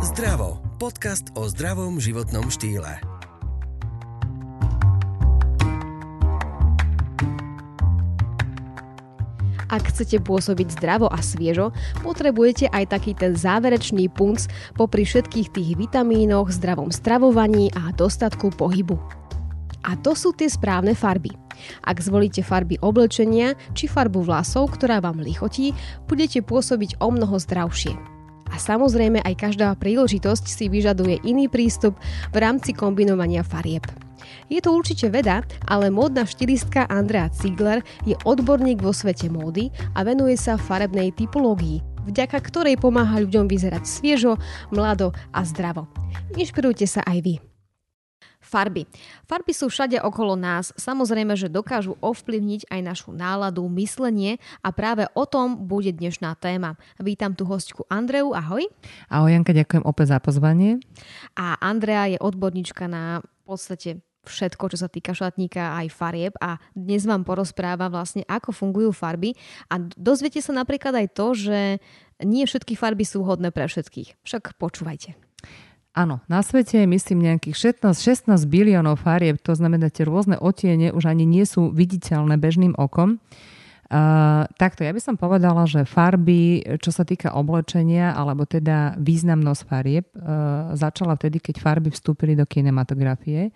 Zdravo. Podcast o zdravom životnom štýle. Ak chcete pôsobiť zdravo a sviežo, potrebujete aj taký ten záverečný punc popri všetkých tých vitamínoch, zdravom stravovaní a dostatku pohybu. A to sú tie správne farby. Ak zvolíte farby oblečenia či farbu vlasov, ktorá vám lichotí, budete pôsobiť o mnoho zdravšie. Samozrejme aj každá príležitosť si vyžaduje iný prístup v rámci kombinovania farieb. Je to určite veda, ale módna štilistka Andrea Ziegler je odborník vo svete módy a venuje sa farebnej typológii, vďaka ktorej pomáha ľuďom vyzerať sviežo, mlado a zdravo. Inšpirujte sa aj vy. Farby. Farby sú všade okolo nás. Samozrejme, že dokážu ovplyvniť aj našu náladu, myslenie a práve o tom bude dnešná téma. Vítam tu hostku Andreu, ahoj. Ahoj Janka, ďakujem opäť za pozvanie. A Andrea je odborníčka na v podstate všetko, čo sa týka šatníka aj farieb a dnes vám porozpráva vlastne, ako fungujú farby a dozviete sa napríklad aj to, že nie všetky farby sú hodné pre všetkých. Však počúvajte. Áno, na svete je myslím nejakých 16, 16 biliónov farieb, to znamená, tie rôzne otiene už ani nie sú viditeľné bežným okom. Uh, takto, ja by som povedala, že farby, čo sa týka oblečenia, alebo teda významnosť farieb, uh, začala vtedy, keď farby vstúpili do kinematografie.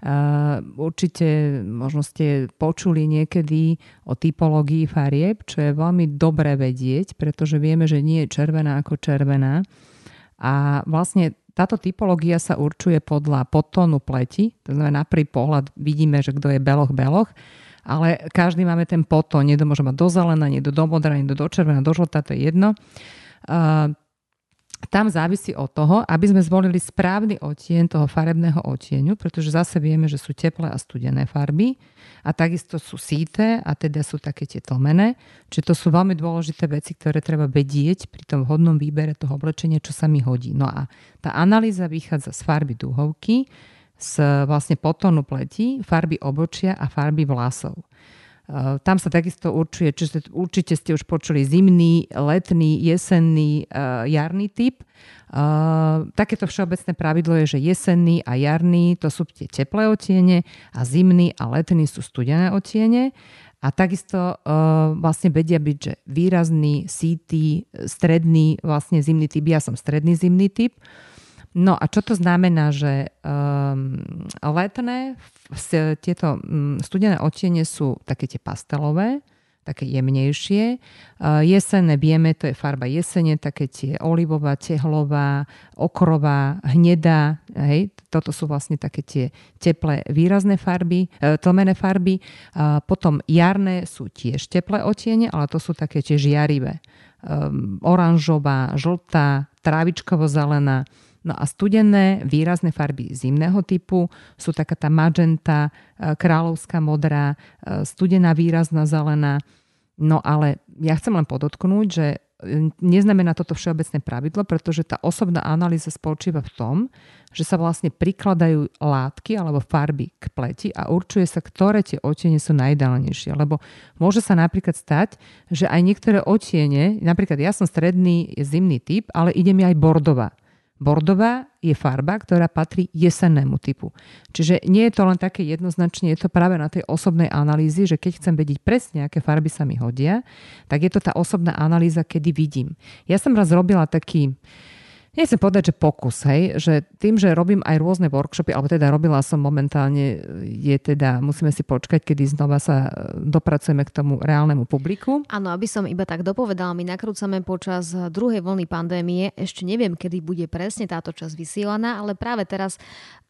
Uh, určite možno ste počuli niekedy o typológii farieb, čo je veľmi dobré vedieť, pretože vieme, že nie je červená ako červená. A vlastne táto typológia sa určuje podľa podtónu pleti, to znamená na prvý pohľad vidíme, že kto je beloch beloch, ale každý máme ten potón, niekto môže mať do zelená, niekto do modrá, niekto do červená, do žltá, to je jedno. Tam závisí od toho, aby sme zvolili správny odtieň toho farebného odtieňu, pretože zase vieme, že sú teplé a studené farby a takisto sú síte a teda sú také tie tlmené. Čiže to sú veľmi dôležité veci, ktoré treba vedieť pri tom vhodnom výbere toho oblečenia, čo sa mi hodí. No a tá analýza vychádza z farby dúhovky, z vlastne potónu pleti, farby obočia a farby vlasov. Eh, tam sa takisto určuje, čiže určite ste už počuli zimný, letný, jesenný, uh, jarný typ. Uh, takéto všeobecné pravidlo je, že jesenný a jarný to sú tie teplé otiene a zimný a letný sú studené otiene. A takisto uh, vlastne vedia byť, že výrazný, sítý, stredný, vlastne zimný typ. Ja som stredný zimný typ. No a čo to znamená, že um, letné tieto um, studené odtiene sú také tie pastelové, také jemnejšie. Uh, jesenné vieme, to je farba jesene, také tie olivová, tehlová, okrová, hnedá. Hej, toto sú vlastne také tie teplé, výrazné farby, uh, tlmené farby. Uh, potom jarné sú tiež teplé otiene, ale to sú také tie žiarivé. Um, oranžová, žltá, trávičkovo-zelená No a studené výrazné farby zimného typu sú taká tá magenta, e, kráľovská modrá, e, studená výrazná zelená. No ale ja chcem len podotknúť, že e, neznamená toto všeobecné pravidlo, pretože tá osobná analýza spočíva v tom, že sa vlastne prikladajú látky alebo farby k pleti a určuje sa, ktoré tie otiene sú najideálnejšie. Lebo môže sa napríklad stať, že aj niektoré otiene, napríklad ja som stredný zimný typ, ale ide mi aj bordová. Bordová je farba, ktorá patrí jesennému typu. Čiže nie je to len také jednoznačne, je to práve na tej osobnej analýzi, že keď chcem vedieť presne, aké farby sa mi hodia, tak je to tá osobná analýza, kedy vidím. Ja som raz robila taký, nechcem povedať, že pokus, hej, že tým, že robím aj rôzne workshopy, alebo teda robila som momentálne, je teda, musíme si počkať, kedy znova sa dopracujeme k tomu reálnemu publiku. Áno, aby som iba tak dopovedala, my nakrúcame počas druhej vlny pandémie, ešte neviem, kedy bude presne táto časť vysielaná, ale práve teraz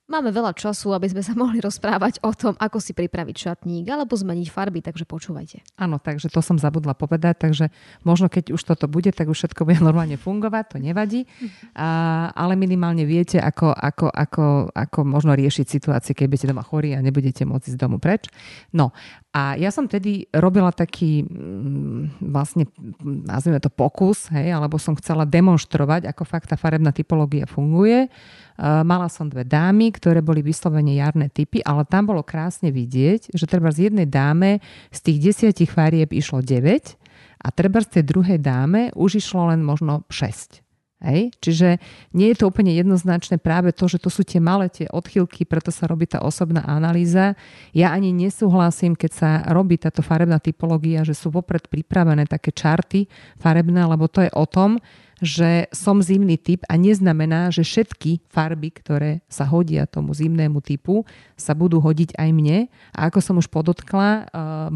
Máme veľa času, aby sme sa mohli rozprávať o tom, ako si pripraviť šatník alebo zmeniť farby, takže počúvajte. Áno, takže to som zabudla povedať, takže možno keď už toto bude, tak už všetko bude normálne fungovať, to nevadí, a, ale minimálne viete, ako, ako, ako, ako možno riešiť situácie, keď budete doma chorí a nebudete môcť ísť domu preč. No a ja som tedy robila taký mm, vlastne, nazvime to pokus, hej, alebo som chcela demonstrovať, ako fakt tá farebná typológia funguje Eh, mala som dve dámy, ktoré boli vyslovene jarné typy, ale tam bolo krásne vidieť, že treba z jednej dáme z tých desiatich farieb išlo 9 a treba z tej druhej dáme už išlo len možno 6. Hej? Čiže nie je to úplne jednoznačné práve to, že to sú tie malé tie odchylky, preto sa robí tá osobná analýza. Ja ani nesúhlasím, keď sa robí táto farebná typológia, že sú vopred pripravené také čarty farebné, lebo to je o tom, že som zimný typ a neznamená, že všetky farby, ktoré sa hodia tomu zimnému typu, sa budú hodiť aj mne. A ako som už podotkla, eh,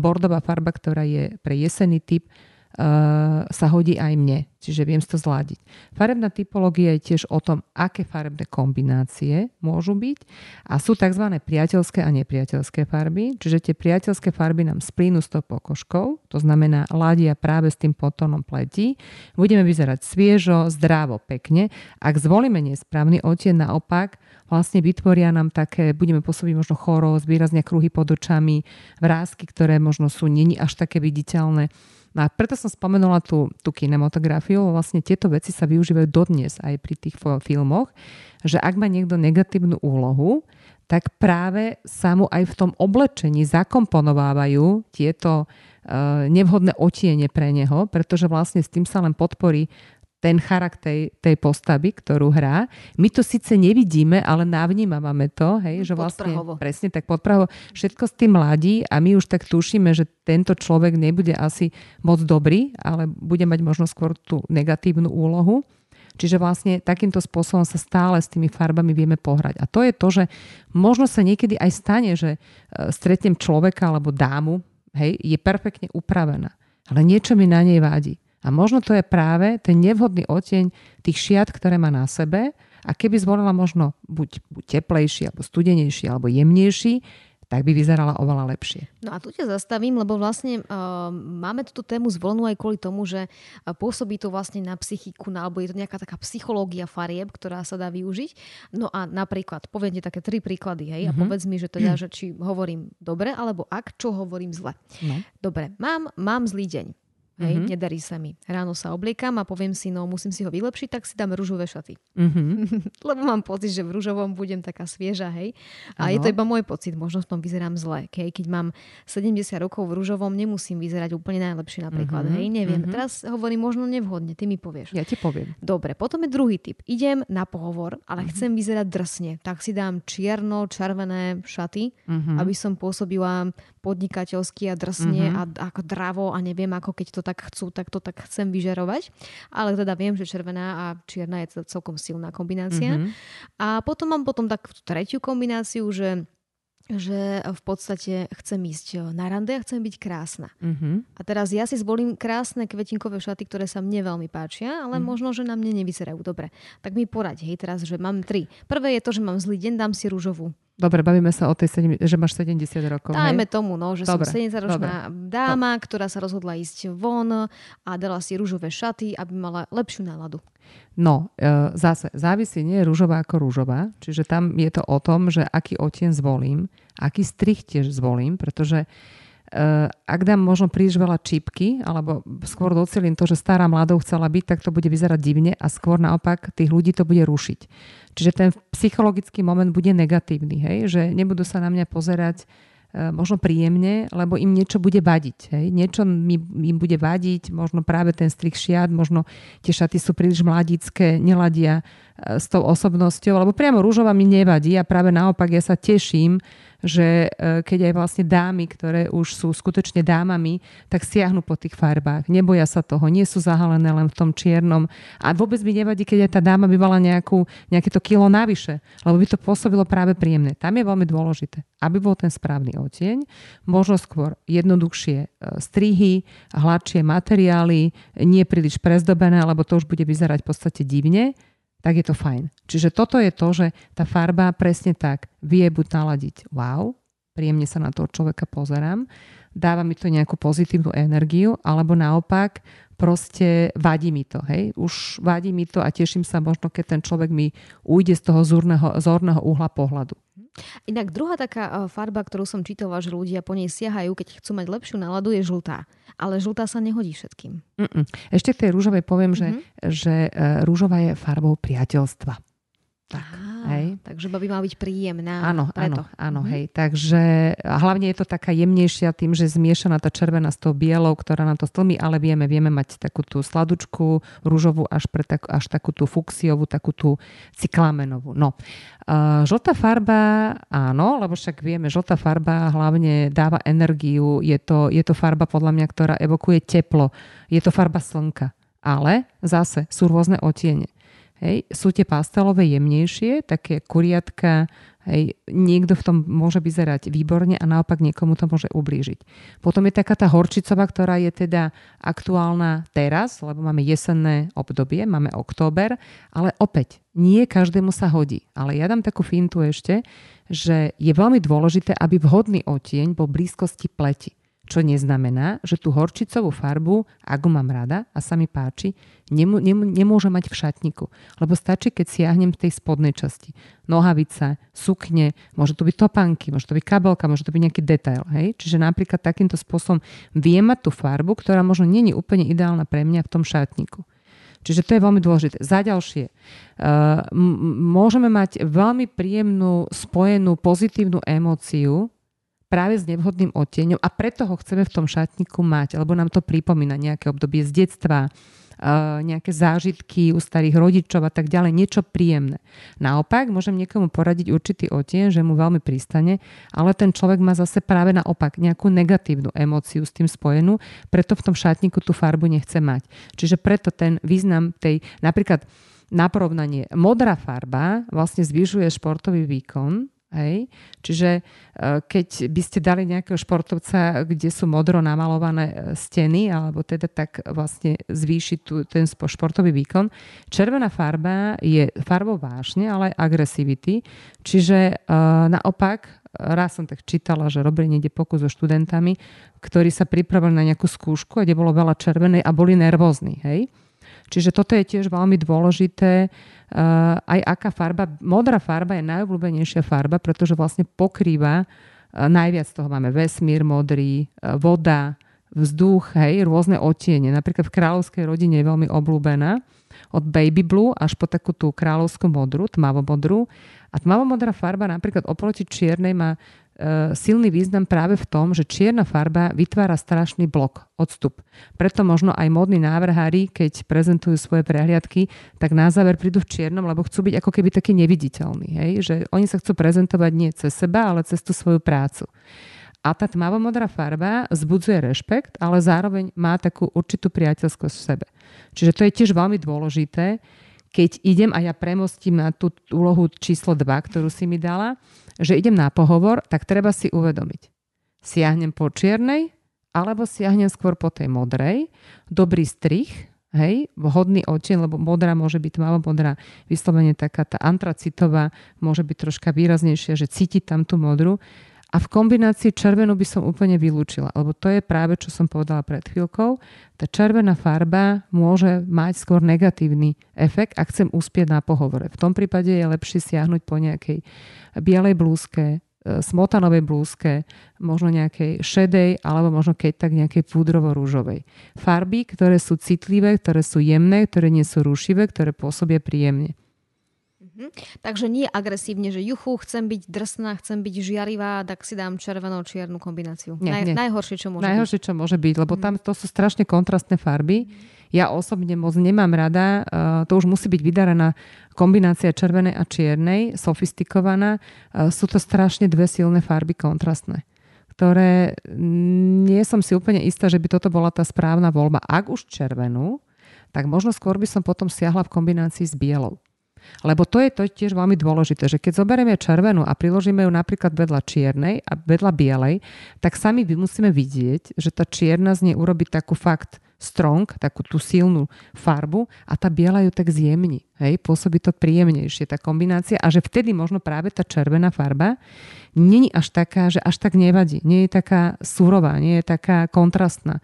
bordová farba, ktorá je pre jesený typ, sa hodí aj mne, čiže viem to zladiť. Farebná typológia je tiež o tom, aké farebné kombinácie môžu byť a sú tzv. priateľské a nepriateľské farby, čiže tie priateľské farby nám splínu s tou pokožkou, to znamená ladia práve s tým potónom pleti, budeme vyzerať sviežo, zdravo, pekne. Ak zvolíme nesprávny odtieň, naopak vlastne vytvoria nám také, budeme pôsobiť možno chorosť, výrazne kruhy pod očami, vrázky, ktoré možno sú není až také viditeľné. No a preto som spomenula tú, tú kinematografiu, vlastne tieto veci sa využívajú dodnes aj pri tých filmoch, že ak má niekto negatívnu úlohu, tak práve sa mu aj v tom oblečení zakomponovávajú tieto uh, nevhodné otiene pre neho, pretože vlastne s tým sa len podporí ten charakter tej postavy, ktorú hrá. My to síce nevidíme, ale navnímame to, hej, že vlastne presne tak podprahovo všetko s tým mladí a my už tak tušíme, že tento človek nebude asi moc dobrý, ale bude mať možno skôr tú negatívnu úlohu. Čiže vlastne takýmto spôsobom sa stále s tými farbami vieme pohrať. A to je to, že možno sa niekedy aj stane, že e, stretnem človeka alebo dámu, hej, je perfektne upravená. Ale niečo mi na nej vádi. A možno to je práve ten nevhodný oteň tých šiat, ktoré má na sebe. A keby zvolila možno buď, buď teplejší, alebo studenejší, alebo jemnejší, tak by vyzerala oveľa lepšie. No a tu ťa zastavím, lebo vlastne uh, máme túto tému zvolenú aj kvôli tomu, že uh, pôsobí to vlastne na psychiku, na, alebo je to nejaká taká psychológia farieb, ktorá sa dá využiť. No a napríklad, poviem ti také tri príklady, hej, mm-hmm. a mhm. povedz mi, že teda, že či hovorím dobre, alebo ak, čo hovorím zle. No. Dobre, mám, mám zlý deň. Hej, mm-hmm. nedarí sa mi. Ráno sa obliekam a poviem si, no musím si ho vylepšiť, tak si dám rúžové šaty. Mm-hmm. Lebo mám pocit, že v rúžovom budem taká svieža, hej. A ano. je to iba môj pocit, možno v tom vyzerám zle. Hej. Keď mám 70 rokov v rúžovom, nemusím vyzerať úplne najlepšie napríklad. Mm-hmm. Hej, neviem. Mm-hmm. Teraz hovorím možno nevhodne, ty mi povieš. Ja ti poviem. Dobre, potom je druhý typ. Idem na pohovor, ale mm-hmm. chcem vyzerať drsne. Tak si dám čierno-červené šaty, mm-hmm. aby som pôsobila podnikateľsky a drsne mm-hmm. a ako dravo a neviem, ako keď to tak chcú, tak to tak chcem vyžerovať. Ale teda viem, že červená a čierna je celkom silná kombinácia. Mm-hmm. A potom mám potom takú tretiu kombináciu, že že v podstate chcem ísť na rande a chcem byť krásna. Mm-hmm. A teraz ja si zvolím krásne kvetinkové šaty, ktoré sa mne veľmi páčia, ale mm-hmm. možno, že na mne nevyzerajú dobre. Tak mi poraď, hej, teraz, že mám tri. Prvé je to, že mám zlý deň, dám si rúžovú. Dobre, bavíme sa o tej, 7, že máš 70 rokov. Dajme hej? tomu, no, že Dobre. som 70-ročná dáma, Dobre. ktorá sa rozhodla ísť von a dala si rúžové šaty, aby mala lepšiu náladu. No, e, zase, závisí, nie je rúžová ako rúžová, čiže tam je to o tom, že aký odtieň zvolím, aký strich tiež zvolím, pretože Uh, ak dám možno príliš veľa čípky, alebo skôr docelím to, že stará mladou chcela byť, tak to bude vyzerať divne a skôr naopak tých ľudí to bude rušiť. Čiže ten psychologický moment bude negatívny, hej? že nebudú sa na mňa pozerať možno príjemne, lebo im niečo bude vadiť. Hej? Niečo mi, im bude vadiť, možno práve ten strik šiat, možno tie šaty sú príliš mladické, neladia uh, s tou osobnosťou, alebo priamo rúžová mi nevadí a práve naopak ja sa teším, že e, keď aj vlastne dámy, ktoré už sú skutočne dámami, tak siahnu po tých farbách. Neboja sa toho, nie sú zahalené len v tom čiernom. A vôbec by nevadí, keď aj tá dáma by mala nejakú, nejaké to kilo navyše, lebo by to pôsobilo práve príjemné. Tam je veľmi dôležité, aby bol ten správny odtieň, možno skôr jednoduchšie e, strihy, hladšie materiály, nie príliš prezdobené, lebo to už bude vyzerať v podstate divne tak je to fajn. Čiže toto je to, že tá farba presne tak vie buď naladiť wow, príjemne sa na toho človeka pozerám, dáva mi to nejakú pozitívnu energiu, alebo naopak proste vadí mi to. Hej? Už vadí mi to a teším sa možno, keď ten človek mi ujde z toho zorného, zorného uhla pohľadu. Inak druhá taká e, farba, ktorú som čítala, že ľudia po nej siahajú, keď chcú mať lepšiu náladu, je žltá. Ale žltá sa nehodí všetkým. Mm-mm. Ešte k tej rúžovej poviem, mm-hmm. že, mhm. že e, rúžová je farbou priateľstva. Tak. Hej. Takže by mala byť príjemná. Áno, preto. áno, áno, mm-hmm. hej. Takže hlavne je to taká jemnejšia tým, že zmiešaná tá červená s tou bielou, ktorá na to stlmi, ale vieme, vieme mať takú tú sladučku, rúžovú až, pre tak, až takú tú fuxiovú, takú tú cyklamenovú. No. Uh, žltá farba, áno, lebo však vieme, žltá farba hlavne dáva energiu, je to, je to farba podľa mňa, ktorá evokuje teplo, je to farba slnka. Ale zase sú rôzne otiene. Hej, sú tie pastelové jemnejšie, také kuriatka, hej, niekto v tom môže vyzerať výborne a naopak niekomu to môže ublížiť. Potom je taká tá horčicová, ktorá je teda aktuálna teraz, lebo máme jesenné obdobie, máme október, ale opäť nie každému sa hodí. Ale ja dám takú fintu ešte, že je veľmi dôležité, aby vhodný otieň bol blízkosti pleti čo neznamená, že tú horčicovú farbu, ak mám rada a sa mi páči, nemô, nemô, nemôže mať v šatníku. Lebo stačí, keď siahnem v tej spodnej časti. Nohavica, sukne, môže to byť topanky, môže to byť kabelka, môže to byť nejaký detail. Hej? Čiže napríklad takýmto spôsobom viem mať tú farbu, ktorá možno není úplne ideálna pre mňa v tom šatníku. Čiže to je veľmi dôležité. Za ďalšie, m- môžeme mať veľmi príjemnú, spojenú pozitívnu emóciu práve s nevhodným odtieňom a preto ho chceme v tom šatníku mať, lebo nám to pripomína nejaké obdobie z detstva, nejaké zážitky u starých rodičov a tak ďalej, niečo príjemné. Naopak, môžem niekomu poradiť určitý odtieň, že mu veľmi pristane, ale ten človek má zase práve naopak nejakú negatívnu emóciu s tým spojenú, preto v tom šatníku tú farbu nechce mať. Čiže preto ten význam tej, napríklad na porovnanie, modrá farba vlastne zvyšuje športový výkon, Hej? Čiže e, keď by ste dali nejakého športovca, kde sú modro namalované e, steny, alebo teda tak vlastne zvýšiť tu, ten športový výkon, červená farba je farbou vášne, ale aj agresivity. Čiže uh, naopak, raz som tak čítala, že robili niekde pokus so študentami, ktorí sa pripravili na nejakú skúšku, kde bolo veľa červenej a boli nervózni. Hej? Čiže toto je tiež veľmi dôležité, uh, aj aká farba, modrá farba je najobľúbenejšia farba, pretože vlastne pokrýva, uh, najviac toho máme vesmír modrý, uh, voda, vzduch, hej, rôzne otiene. Napríklad v kráľovskej rodine je veľmi obľúbená od baby blue až po takú tú kráľovskú modru, tmavomodrú. A tmavomodrá farba napríklad oproti čiernej má silný význam práve v tom, že čierna farba vytvára strašný blok, odstup. Preto možno aj modní návrhári, keď prezentujú svoje prehliadky, tak na záver prídu v čiernom, lebo chcú byť ako keby taký neviditeľný. Hej? Že oni sa chcú prezentovať nie cez seba, ale cez tú svoju prácu. A tá tmavomodrá farba zbudzuje rešpekt, ale zároveň má takú určitú priateľskosť v sebe. Čiže to je tiež veľmi dôležité, keď idem a ja premostím na tú úlohu číslo 2, ktorú si mi dala, že idem na pohovor, tak treba si uvedomiť. Siahnem po čiernej, alebo siahnem skôr po tej modrej. Dobrý strich, hej, vhodný očien, lebo modrá môže byť tmavo modrá, vyslovene taká tá antracitová, môže byť troška výraznejšia, že cíti tam tú modrú. A v kombinácii červenú by som úplne vylúčila, lebo to je práve, čo som povedala pred chvíľkou. Tá červená farba môže mať skôr negatívny efekt, ak chcem uspieť na pohovore. V tom prípade je lepšie siahnuť po nejakej bielej blúzke, e, smotanovej blúzke, možno nejakej šedej, alebo možno keď tak nejakej púdrovo-rúžovej. Farby, ktoré sú citlivé, ktoré sú jemné, ktoré nie sú rušivé, ktoré pôsobia príjemne. Mhm. Takže nie agresívne, že juchu, chcem byť drsná, chcem byť žiarivá, tak si dám červeno-čiernu kombináciu. Nie, Naj, nie. Najhoršie, čo môže najhoršie, byť. čo môže byť, lebo mm. tam to sú strašne kontrastné farby. Mm. Ja osobne moc nemám rada, uh, to už musí byť vydarená kombinácia červenej a čiernej, sofistikovaná. Uh, sú to strašne dve silné farby kontrastné ktoré nie som si úplne istá, že by toto bola tá správna voľba. Ak už červenú, tak možno skôr by som potom siahla v kombinácii s bielou. Lebo to je to tiež veľmi dôležité, že keď zoberieme červenú a priložíme ju napríklad vedľa čiernej a vedľa bielej, tak sami musíme vidieť, že tá čierna z nej urobí takú fakt strong, takú tú silnú farbu a tá biela ju tak zjemní. Hej, pôsobí to príjemnejšie, tá kombinácia a že vtedy možno práve tá červená farba není až taká, že až tak nevadí. Nie je taká surová, nie je taká kontrastná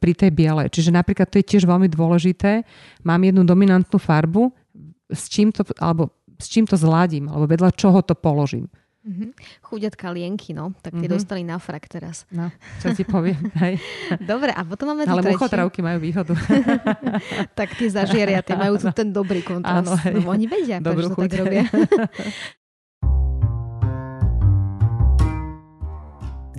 pri tej bielej. Čiže napríklad to je tiež veľmi dôležité. Mám jednu dominantnú farbu, s čím to, alebo s čím to zladím, alebo vedľa čoho to položím. Mm-hmm. Chuďatka lienky, no. Tak tie mm-hmm. dostali na frak teraz. No, čo ti poviem. Hej. Dobre, a potom máme Ale muchotravky majú výhodu. tak tie zažieria, tie majú tu ten dobrý kontrast. Áno, hej. no, oni vedia, prečo to tak robia.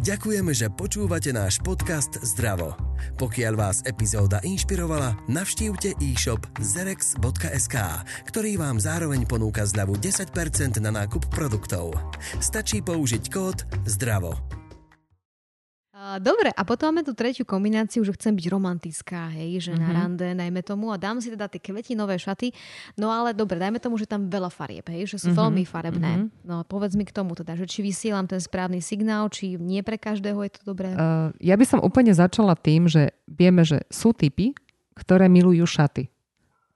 Ďakujeme, že počúvate náš podcast Zdravo. Pokiaľ vás epizóda inšpirovala, navštívte e-shop zerex.sk, ktorý vám zároveň ponúka zľavu 10% na nákup produktov. Stačí použiť kód ZDRAVO. Dobre, a potom máme tú tretiu kombináciu, že chcem byť romantická, hej, že mm-hmm. na mhm. rande, najmä tomu, a dám si teda tie kvetinové šaty, no ale dobre, dajme tomu, že tam veľa farieb, hej, že sú mm-hmm. veľmi farebné. Mm-hmm. No povedz mi k tomu teda, že či vysielam ten správny signál, či nie pre každého je to dobré? Uh, ja by som úplne začala tým, že vieme, že sú typy, ktoré milujú šaty.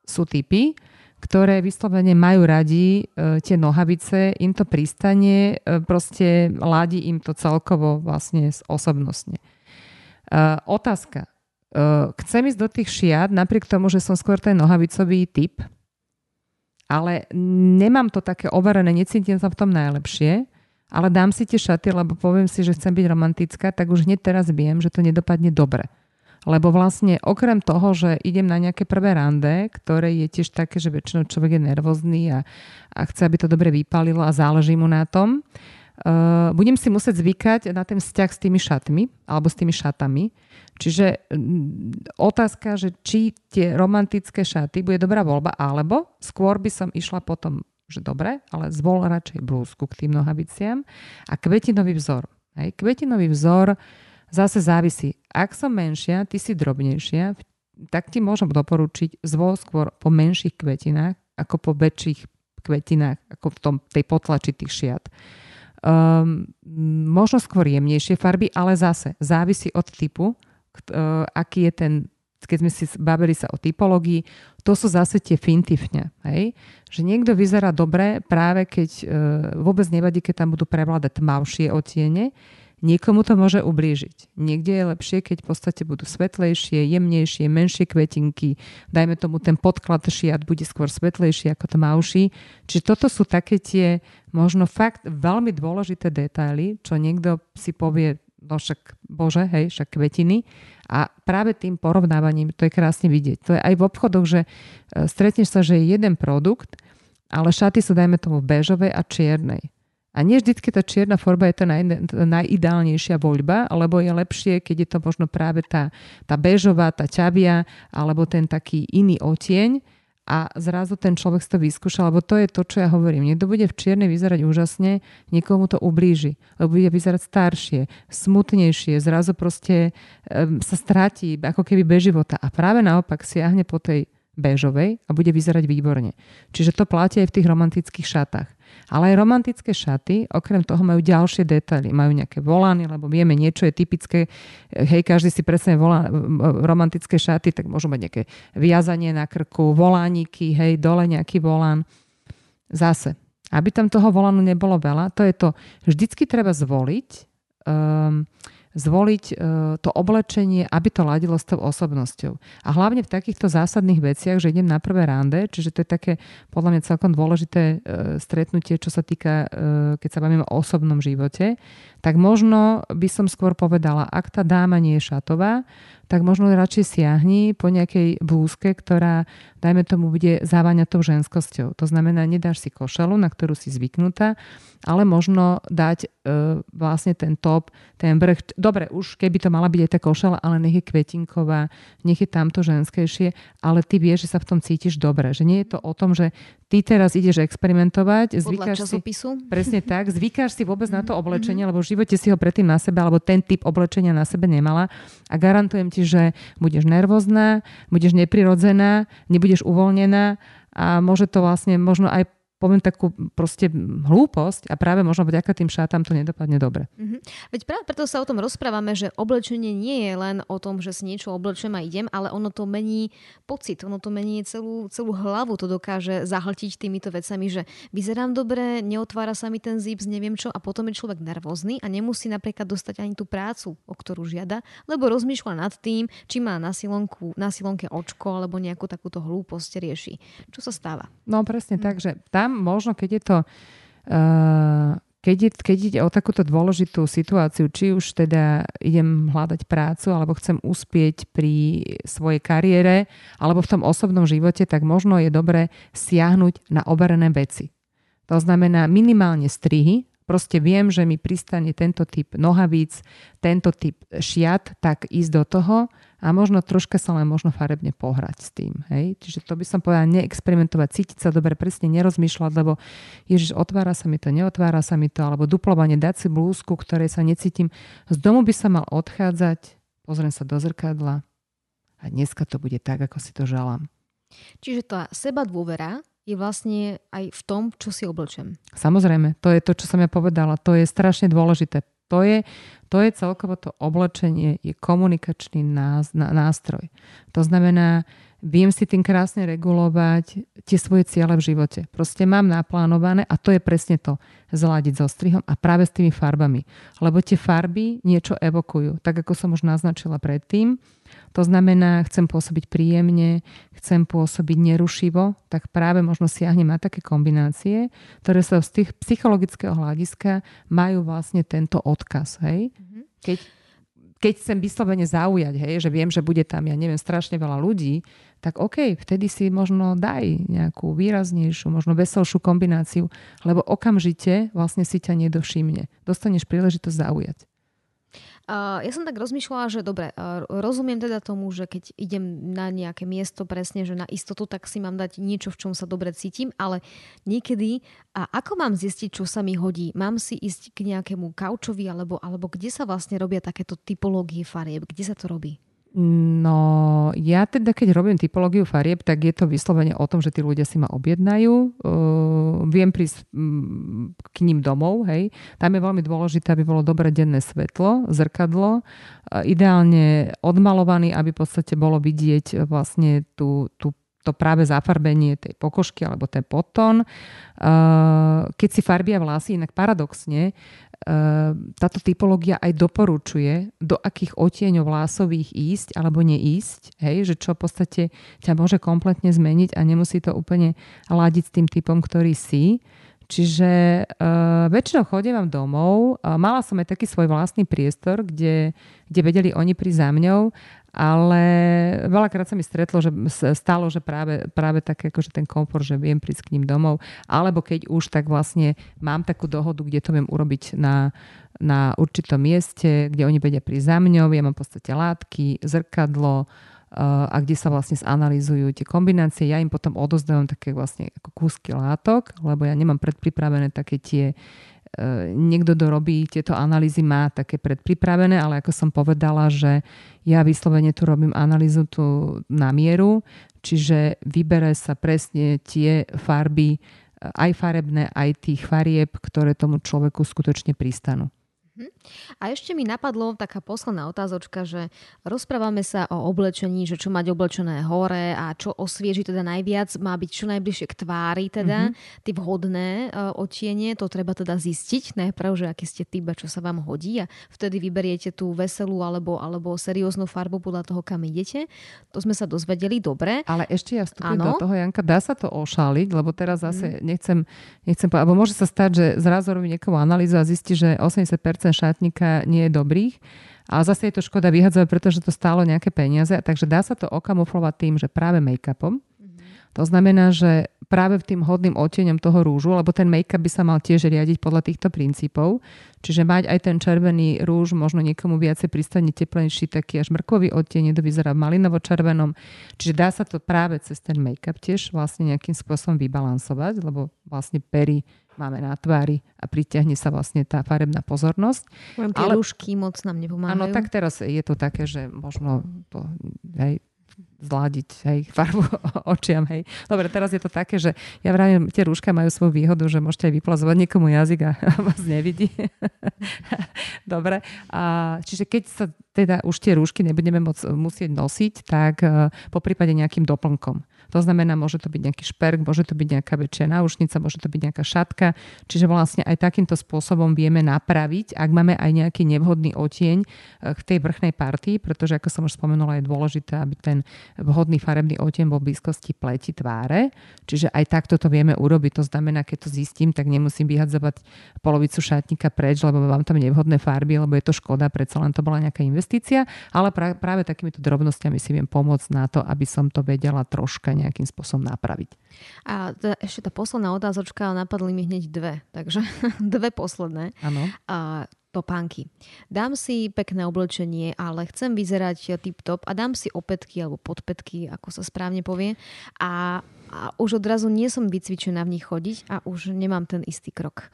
Sú typy, ktoré vyslovene majú radi e, tie nohavice, im to pristane, e, proste ládi im to celkovo vlastne osobnostne. E, otázka. E, chcem ísť do tých šiat, napriek tomu, že som skôr ten nohavicový typ, ale nemám to také overené, necítim sa v tom najlepšie, ale dám si tie šaty, lebo poviem si, že chcem byť romantická, tak už hneď teraz viem, že to nedopadne dobre. Lebo vlastne okrem toho, že idem na nejaké prvé rande, ktoré je tiež také, že väčšinou človek je nervózny a, a chce, aby to dobre vypalilo a záleží mu na tom, uh, budem si musieť zvykať na ten vzťah s tými šatmi alebo s tými šatami. Čiže otázka, že či tie romantické šaty bude dobrá voľba, alebo skôr by som išla potom, že dobre, ale zvol radšej blúzku k tým nohaviciam a kvetinový vzor. Hej, kvetinový vzor Zase závisí. Ak som menšia, ty si drobnejšia, tak ti môžem doporučiť zvol skôr po menších kvetinách ako po väčších kvetinách, ako v tom, tej potlačitých šiat. Um, možno skôr jemnejšie farby, ale zase závisí od typu, uh, aký je ten, keď sme si bavili sa o typológii, to sú zase tie fintifňa. Hej? Že niekto vyzerá dobre práve keď uh, vôbec nevadí, keď tam budú prevládať tmavšie otiene, Niekomu to môže ublížiť. Niekde je lepšie, keď v podstate budú svetlejšie, jemnejšie, menšie kvetinky. Dajme tomu, ten podklad šiat bude skôr svetlejší ako tmavší. Čiže toto sú také tie možno fakt veľmi dôležité detaily, čo niekto si povie, no však bože, hej, však kvetiny. A práve tým porovnávaním to je krásne vidieť. To je aj v obchodoch, že e, stretneš sa, že je jeden produkt, ale šaty sú dajme tomu bežovej a čiernej. A nie vždy tá čierna forma je tá naj, najideálnejšia voľba, alebo je lepšie, keď je to možno práve tá, tá bežová, tá ťavia, alebo ten taký iný otieň a zrazu ten človek si to vyskúšal, lebo to je to, čo ja hovorím. Niekto bude v čiernej vyzerať úžasne, niekomu to ublíži, lebo bude vyzerať staršie, smutnejšie, zrazu proste um, sa stráti ako keby bez života a práve naopak siahne po tej bežovej a bude vyzerať výborne. Čiže to platí aj v tých romantických šatách. Ale aj romantické šaty, okrem toho majú ďalšie detaily. Majú nejaké volány, lebo vieme, niečo je typické. Hej, každý si presne volá romantické šaty, tak môžu mať nejaké viazanie na krku, volániky, hej, dole nejaký volán. Zase, aby tam toho volánu nebolo veľa, to je to, vždycky treba zvoliť um, zvoliť e, to oblečenie, aby to ladilo s tou osobnosťou. A hlavne v takýchto zásadných veciach, že idem na prvé rande, čiže to je také podľa mňa celkom dôležité e, stretnutie, čo sa týka, e, keď sa bavíme o osobnom živote, tak možno by som skôr povedala, ak tá dáma nie je šatová, tak možno radšej siahni po nejakej blúzke, ktorá, dajme tomu, bude závaňať tou ženskosťou. To znamená, nedáš si košelu, na ktorú si zvyknutá, ale možno dať e, vlastne ten top, ten vrch. Dobre, už keby to mala byť aj tá košela, ale nech je kvetinková, nech je tamto ženskejšie, ale ty vieš, že sa v tom cítiš dobre. Že nie je to o tom, že ty teraz ideš experimentovať, zvykáš si, presne tak, zvykáš si vôbec na to mhm, oblečenie, lebo v živote si ho predtým na sebe, alebo ten typ oblečenia na sebe nemala. A garantujem ti, že budeš nervózna, budeš neprirodzená, nebudeš uvoľnená a môže to vlastne možno aj poviem takú proste hlúposť a práve možno vďaka tým šatám to nedopadne dobre. Mm-hmm. Veď práve preto sa o tom rozprávame, že oblečenie nie je len o tom, že si niečo oblečem a idem, ale ono to mení pocit, ono to mení celú, celú hlavu, to dokáže zahltiť týmito vecami, že vyzerám dobre, neotvára sa mi ten zips, neviem čo a potom je človek nervózny a nemusí napríklad dostať ani tú prácu, o ktorú žiada, lebo rozmýšľa nad tým, či má na, silonku, na silonke očko alebo nejakú takúto hlúposť rieši. Čo sa stáva? No presne mm. tak, že tam možno, keď je to uh, keď, je, keď ide o takúto dôležitú situáciu, či už teda idem hľadať prácu, alebo chcem uspieť pri svojej kariére, alebo v tom osobnom živote, tak možno je dobré siahnuť na overené veci. To znamená minimálne strihy, proste viem, že mi pristane tento typ nohavíc, tento typ šiat, tak ísť do toho a možno troška sa len možno farebne pohrať s tým. Hej? Čiže to by som povedala, neexperimentovať, cítiť sa dobre, presne nerozmýšľať, lebo ježiš, otvára sa mi to, neotvára sa mi to, alebo duplovanie, dať si blúzku, ktorej sa necítim. Z domu by sa mal odchádzať, pozriem sa do zrkadla a dneska to bude tak, ako si to želám. Čiže tá seba dôvera je vlastne aj v tom, čo si oblečem. Samozrejme, to je to, čo som ja povedala. To je strašne dôležité. To je, to je celkovo to oblečenie, je komunikačný nástroj. To znamená, viem si tým krásne regulovať tie svoje ciele v živote. Proste mám naplánované a to je presne to, zladiť so strihom a práve s tými farbami. Lebo tie farby niečo evokujú, tak ako som už naznačila predtým. To znamená, chcem pôsobiť príjemne, chcem pôsobiť nerušivo, tak práve možno siahnem na také kombinácie, ktoré sa z tých psychologického hľadiska majú vlastne tento odkaz. Hej? Mm-hmm. Keď keď chcem vyslovene zaujať, hej, že viem, že bude tam, ja neviem, strašne veľa ľudí, tak OK, vtedy si možno daj nejakú výraznejšiu, možno veselšiu kombináciu, lebo okamžite vlastne si ťa nedovšimne. Dostaneš príležitosť zaujať. Ja som tak rozmýšľala, že dobre, rozumiem teda tomu, že keď idem na nejaké miesto presne, že na istotu, tak si mám dať niečo, v čom sa dobre cítim, ale niekedy, a ako mám zistiť, čo sa mi hodí? Mám si ísť k nejakému kaučovi, alebo, alebo kde sa vlastne robia takéto typológie farieb? Kde sa to robí? No, ja teda, keď robím typológiu farieb, tak je to vyslovene o tom, že tí ľudia si ma objednajú. Uh, viem prísť um, k ním domov, hej. Tam je veľmi dôležité, aby bolo dobré denné svetlo, zrkadlo, uh, ideálne odmalovaný, aby v podstate bolo vidieť vlastne tú, tú to práve zafarbenie tej pokožky alebo ten potón. Keď si farbia vlasy, inak paradoxne, táto typológia aj doporučuje, do akých otieňov vlásových ísť alebo neísť, hej, že čo v podstate ťa môže kompletne zmeniť a nemusí to úplne ladiť s tým typom, ktorý si. Čiže uh, väčšinou chodím vám domov. Uh, mala som aj taký svoj vlastný priestor, kde, kde vedeli oni pri za mňou ale veľakrát sa mi stretlo, že stalo, že práve, práve také akože ten komfort, že viem prísť k ním domov, alebo keď už, tak vlastne mám takú dohodu, kde to viem urobiť na, na určitom mieste, kde oni vedia prísť za mňou, ja mám v podstate látky, zrkadlo, a kde sa vlastne zanalýzujú tie kombinácie. Ja im potom odozdávam také vlastne ako kúsky látok, lebo ja nemám predpripravené také tie E, niekto, kto robí tieto analýzy, má také predpripravené, ale ako som povedala, že ja vyslovene tu robím analýzu tu na mieru, čiže vybere sa presne tie farby, e, aj farebné, aj tých farieb, ktoré tomu človeku skutočne pristanú. Mhm. A ešte mi napadlo taká posledná otázočka, že rozprávame sa o oblečení, že čo mať oblečené hore a čo osvieži teda najviac, má byť čo najbližšie k tvári teda, mm-hmm. tie vhodné uh, otiene, to treba teda zistiť najprv, že aký ste typ a čo sa vám hodí a vtedy vyberiete tú veselú alebo, alebo serióznu farbu podľa toho, kam idete. To sme sa dozvedeli dobre. Ale ešte ja vstupujem do toho, Janka, dá sa to ošáliť, lebo teraz zase mm. nechcem, nechcem povedať, alebo môže sa stať, že zrazu robí niekomu analýzu a zistí, že 80% šatníka nie je dobrých. A zase je to škoda vyhadzovať, pretože to stálo nejaké peniaze. Takže dá sa to okamuflovať tým, že práve make-upom. Mm-hmm. To znamená, že práve v tým hodným odtieňom toho rúžu, lebo ten make-up by sa mal tiež riadiť podľa týchto princípov. Čiže mať aj ten červený rúž, možno niekomu viacej pristane teplejší, taký až mrkový odtieň, to vyzerá v malinovo-červenom. Čiže dá sa to práve cez ten make-up tiež vlastne nejakým spôsobom vybalansovať, lebo vlastne pery máme na tvári a pritiahne sa vlastne tá farebná pozornosť. Mám tie Ale, rúšky moc nám nepomáhajú. Áno, tak teraz je to také, že možno to, hej, zladiť hej, farbu očiam. Hej. Dobre, teraz je to také, že ja vravím, tie rúška majú svoju výhodu, že môžete aj vyplazovať niekomu jazyk a vás nevidí. Dobre. A, čiže keď sa teda už tie rúšky nebudeme moc musieť nosiť, tak uh, po prípade nejakým doplnkom. To znamená, môže to byť nejaký šperk, môže to byť nejaká väčšia náušnica, môže to byť nejaká šatka. Čiže vlastne aj takýmto spôsobom vieme napraviť, ak máme aj nejaký nevhodný otieň eh, v tej vrchnej partii, pretože ako som už spomenula, je dôležité, aby ten vhodný farebný otieň bol v blízkosti pleti tváre. Čiže aj takto to vieme urobiť. To znamená, keď to zistím, tak nemusím vyhadzovať polovicu šatníka preč, lebo mám tam nevhodné farby, lebo je to škoda, predsa len to bola nejaká investícia, ale práve takýmito drobnosťami si viem pomôcť na to, aby som to vedela troška nejakým spôsobom napraviť. A t- ešte tá posledná otázočka, napadli mi hneď dve, takže dve posledné. Áno. Topánky. Dám si pekné oblečenie, ale chcem vyzerať tip-top a dám si opätky alebo podpätky, ako sa správne povie. A, a už odrazu nie som vycvičená v nich chodiť a už nemám ten istý krok.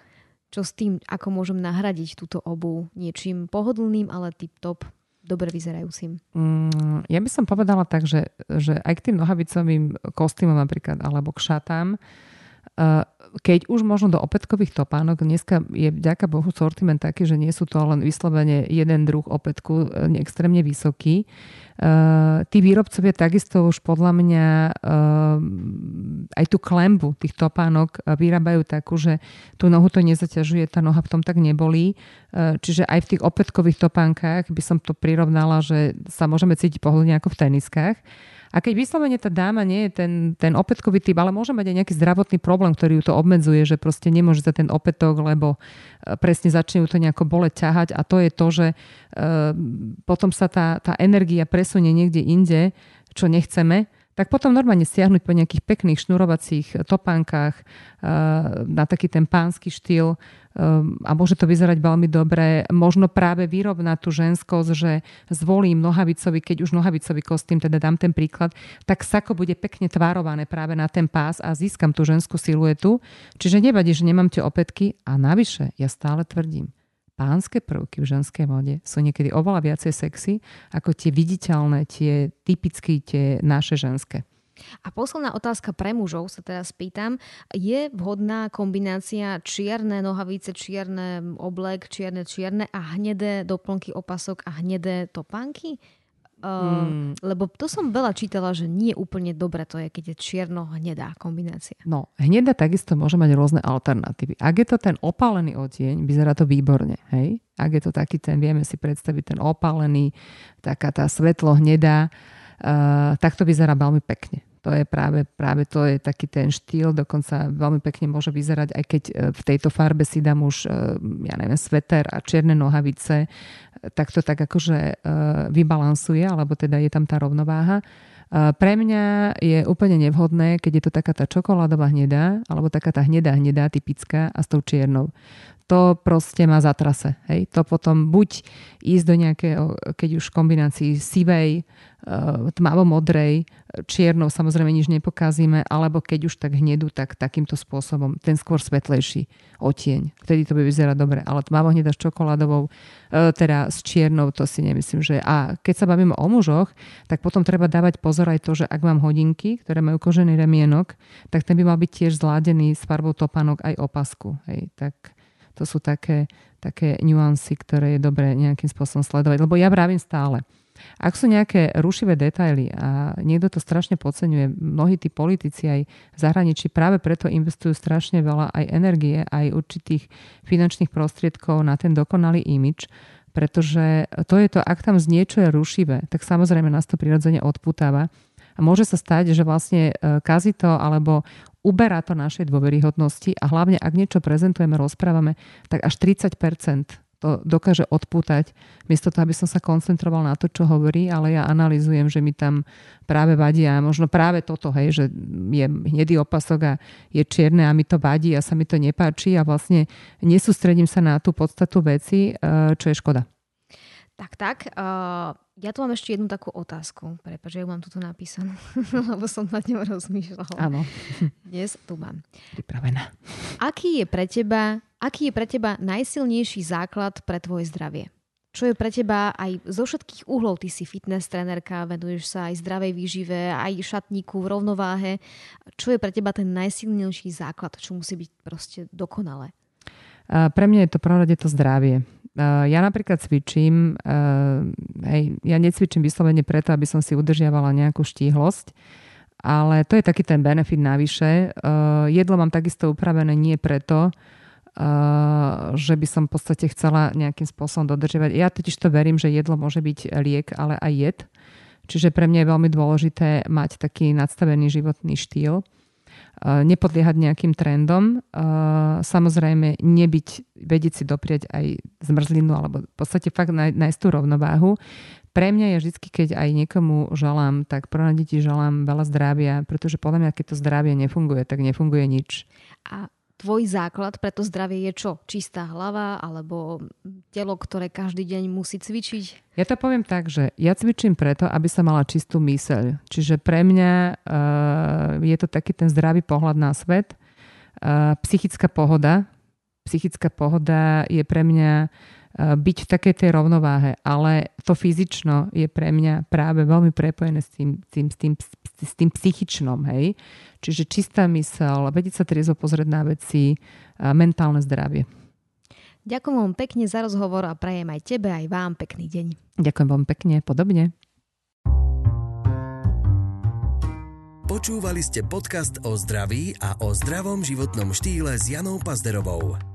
Čo s tým, ako môžem nahradiť túto obu niečím pohodlným, ale tip-top dobre vyzerajúcim? Mm, ja by som povedala tak, že, že aj k tým nohavicovým kostýmom napríklad, alebo k šatám, uh, keď už možno do opätkových topánok, dneska je vďaka Bohu sortiment taký, že nie sú to len vyslovene jeden druh opätku, e, extrémne vysoký. Uh, tí výrobcovia takisto už podľa mňa uh, aj tú klembu tých topánok vyrábajú takú, že tú nohu to nezaťažuje, tá noha v tom tak nebolí. Čiže aj v tých opätkových topánkach by som to prirovnala, že sa môžeme cítiť pohodlne ako v teniskách. A keď vyslovene tá dáma nie je ten, ten opätkový typ, ale môže mať aj nejaký zdravotný problém, ktorý ju to obmedzuje, že proste nemôže za ten opätok, lebo e, presne začne ju to nejako bole ťahať. A to je to, že uh, potom sa tá, tá energia presunie niekde inde, čo nechceme tak potom normálne stiahnuť po nejakých pekných šnurovacích topánkach na taký ten pánsky štýl a môže to vyzerať veľmi dobre. Možno práve vyrovnať tú ženskosť, že zvolím nohavicový, keď už nohavicový kostým, teda dám ten príklad, tak sako bude pekne tvárované práve na ten pás a získam tú ženskú siluetu. Čiže nevadí, že nemám tie opätky a navyše ja stále tvrdím, pánske prvky v ženskej mode sú niekedy oveľa viacej sexy ako tie viditeľné, tie typicky tie naše ženské. A posledná otázka pre mužov sa teraz pýtam. Je vhodná kombinácia čierne nohavice, čierne oblek, čierne čierne a hnedé doplnky opasok a hnedé topánky? Uh, hmm. Lebo to som veľa čítala, že nie úplne dobre to je, keď je čierno-hnedá kombinácia. No, hnedá takisto môže mať rôzne alternatívy. Ak je to ten opálený odtieň, vyzerá to výborne, hej? Ak je to taký ten, vieme si predstaviť ten opálený, taká tá svetlo hnedá, uh, tak to vyzerá veľmi pekne. To je práve, práve to je taký ten štýl, dokonca veľmi pekne môže vyzerať, aj keď e, v tejto farbe si dám už, e, ja neviem, sveter a čierne nohavice, tak to tak akože e, vybalansuje, alebo teda je tam tá rovnováha. Pre mňa je úplne nevhodné, keď je to taká tá čokoládová hnedá, alebo taká tá hnedá hnedá typická a s tou čiernou to proste má zatrase. Hej? To potom buď ísť do nejakého, keď už kombinácii sivej, uh, tmavo-modrej, čiernou samozrejme nič nepokazíme, alebo keď už tak hnedu, tak takýmto spôsobom, ten skôr svetlejší otieň. Vtedy to by vyzerá dobre, ale tmavo hneda s čokoládovou, uh, teda s čiernou, to si nemyslím, že... A keď sa bavíme o mužoch, tak potom treba dávať pozor aj to, že ak mám hodinky, ktoré majú kožený remienok, tak ten by mal byť tiež zládený s farbou topánok aj opasku. Hej? Tak to sú také, také nuancy, ktoré je dobre nejakým spôsobom sledovať. Lebo ja vravím stále, ak sú nejaké rušivé detaily a niekto to strašne podceňuje, mnohí tí politici aj v zahraničí práve preto investujú strašne veľa aj energie, aj určitých finančných prostriedkov na ten dokonalý imič, pretože to je to, ak tam z niečo je rušivé, tak samozrejme nás to prirodzene odputáva. A môže sa stať, že vlastne e, kazí to alebo uberá to našej dôveryhodnosti a hlavne ak niečo prezentujeme, rozprávame, tak až 30% to dokáže odpútať, miesto toho, aby som sa koncentroval na to, čo hovorí, ale ja analizujem, že mi tam práve vadia, možno práve toto, hej, že je hnedý opasok a je čierne a mi to vadí a sa mi to nepáči a vlastne nesústredím sa na tú podstatu veci, e, čo je škoda. Tak, tak. Uh, ja tu mám ešte jednu takú otázku. Prepač, ja ju mám tu napísanú, lebo som nad ňou rozmýšľala. Áno. Dnes tu mám. Pripravená. Aký je pre teba, aký je pre teba najsilnejší základ pre tvoje zdravie? Čo je pre teba aj zo všetkých uhlov, ty si fitness trenerka, venuješ sa aj zdravej výžive, aj šatníku v rovnováhe. Čo je pre teba ten najsilnejší základ, čo musí byť proste dokonalé? Pre mňa je to prvom to zdravie. Ja napríklad cvičím, hej, ja necvičím vyslovene preto, aby som si udržiavala nejakú štíhlosť, ale to je taký ten benefit navyše. Uh, jedlo mám takisto upravené nie preto, že by som v podstate chcela nejakým spôsobom dodržiavať. Ja totiž to verím, že jedlo môže byť liek, ale aj jed. Čiže pre mňa je veľmi dôležité mať taký nadstavený životný štýl, nepodliehať nejakým trendom, uh, samozrejme nebyť, vedieť si doprieť aj zmrzlinu alebo v podstate fakt nájsť tú rovnováhu. Pre mňa je vždy, keď aj niekomu želám, tak prvé deti želám veľa zdravia, pretože podľa mňa, keď to zdravie nefunguje, tak nefunguje nič. A tvoj základ pre to zdravie je čo? Čistá hlava alebo telo, ktoré každý deň musí cvičiť? Ja to poviem tak, že ja cvičím preto, aby som mala čistú myseľ. Čiže pre mňa uh, je to taký ten zdravý pohľad na svet. Uh, psychická pohoda. Psychická pohoda je pre mňa byť v takej tej rovnováhe, ale to fyzično je pre mňa práve veľmi prepojené s tým, tým, s tým, s tým psychičnom, hej. Čiže čistá mysel, vedieť sa triezvo pozrieť na veci, mentálne zdravie. Ďakujem vám pekne za rozhovor a prajem aj tebe, aj vám pekný deň. Ďakujem vám pekne, podobne. Počúvali ste podcast o zdraví a o zdravom životnom štýle s Janou Pazderovou.